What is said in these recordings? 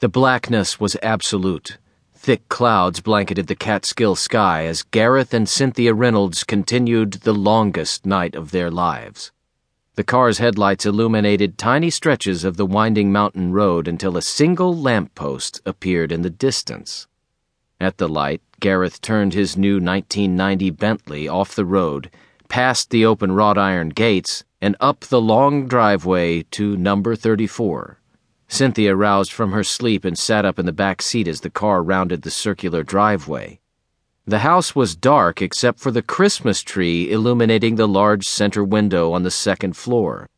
The blackness was absolute. Thick clouds blanketed the Catskill sky as Gareth and Cynthia Reynolds continued the longest night of their lives. The car's headlights illuminated tiny stretches of the winding mountain road until a single lamppost appeared in the distance. At the light, Gareth turned his new 1990 Bentley off the road, past the open wrought iron gates, and up the long driveway to number 34. Cynthia roused from her sleep and sat up in the back seat as the car rounded the circular driveway. The house was dark except for the Christmas tree illuminating the large center window on the second floor.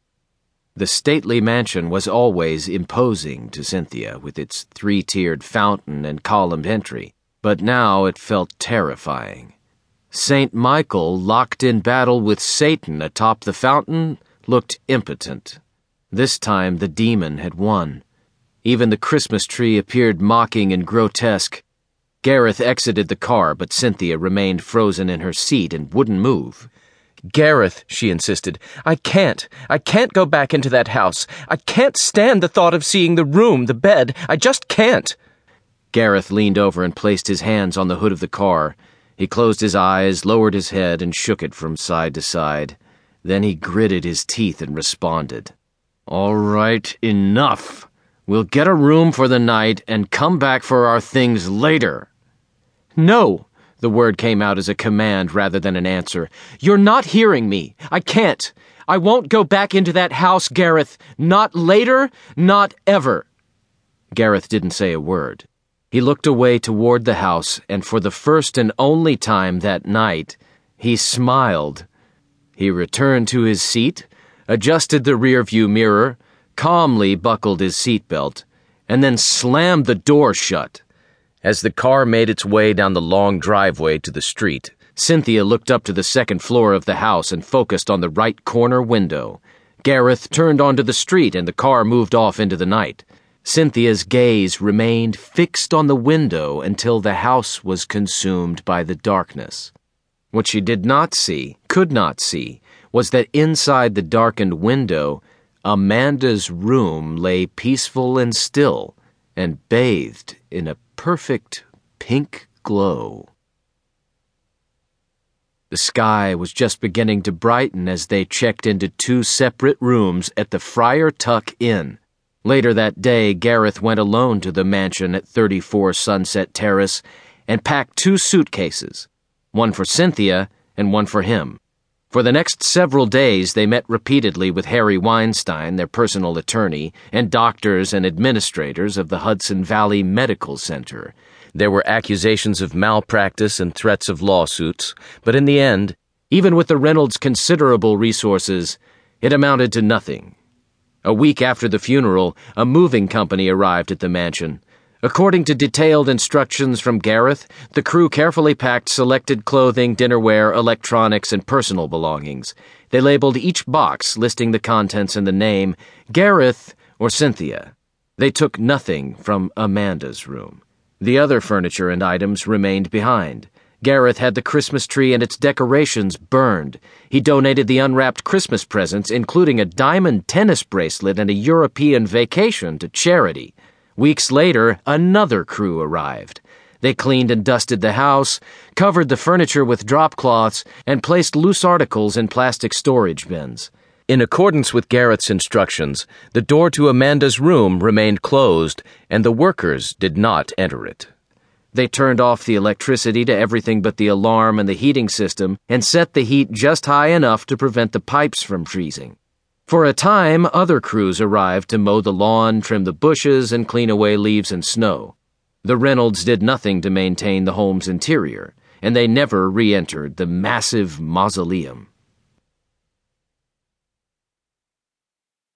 The stately mansion was always imposing to Cynthia with its three tiered fountain and columned entry, but now it felt terrifying. St. Michael, locked in battle with Satan atop the fountain, looked impotent. This time the demon had won. Even the Christmas tree appeared mocking and grotesque. Gareth exited the car, but Cynthia remained frozen in her seat and wouldn't move. Gareth, she insisted, I can't. I can't go back into that house. I can't stand the thought of seeing the room, the bed. I just can't. Gareth leaned over and placed his hands on the hood of the car. He closed his eyes, lowered his head, and shook it from side to side. Then he gritted his teeth and responded. All right, enough. We'll get a room for the night and come back for our things later. No, the word came out as a command rather than an answer. You're not hearing me. I can't. I won't go back into that house, Gareth. Not later, not ever. Gareth didn't say a word. He looked away toward the house, and for the first and only time that night, he smiled. He returned to his seat adjusted the rearview mirror, calmly buckled his seatbelt, and then slammed the door shut. As the car made its way down the long driveway to the street, Cynthia looked up to the second floor of the house and focused on the right corner window. Gareth turned onto the street and the car moved off into the night. Cynthia's gaze remained fixed on the window until the house was consumed by the darkness. What she did not see, could not see, was that inside the darkened window, Amanda's room lay peaceful and still and bathed in a perfect pink glow. The sky was just beginning to brighten as they checked into two separate rooms at the Friar Tuck Inn. Later that day, Gareth went alone to the mansion at 34 Sunset Terrace and packed two suitcases, one for Cynthia and one for him. For the next several days, they met repeatedly with Harry Weinstein, their personal attorney, and doctors and administrators of the Hudson Valley Medical Center. There were accusations of malpractice and threats of lawsuits, but in the end, even with the Reynolds' considerable resources, it amounted to nothing. A week after the funeral, a moving company arrived at the mansion. According to detailed instructions from Gareth, the crew carefully packed selected clothing, dinnerware, electronics, and personal belongings. They labeled each box, listing the contents and the name Gareth or Cynthia. They took nothing from Amanda's room. The other furniture and items remained behind. Gareth had the Christmas tree and its decorations burned. He donated the unwrapped Christmas presents, including a diamond tennis bracelet and a European vacation, to charity. Weeks later, another crew arrived. They cleaned and dusted the house, covered the furniture with drop cloths, and placed loose articles in plastic storage bins. In accordance with Gareth's instructions, the door to Amanda's room remained closed, and the workers did not enter it. They turned off the electricity to everything but the alarm and the heating system and set the heat just high enough to prevent the pipes from freezing. For a time, other crews arrived to mow the lawn, trim the bushes, and clean away leaves and snow. The Reynolds did nothing to maintain the home's interior, and they never re entered the massive mausoleum.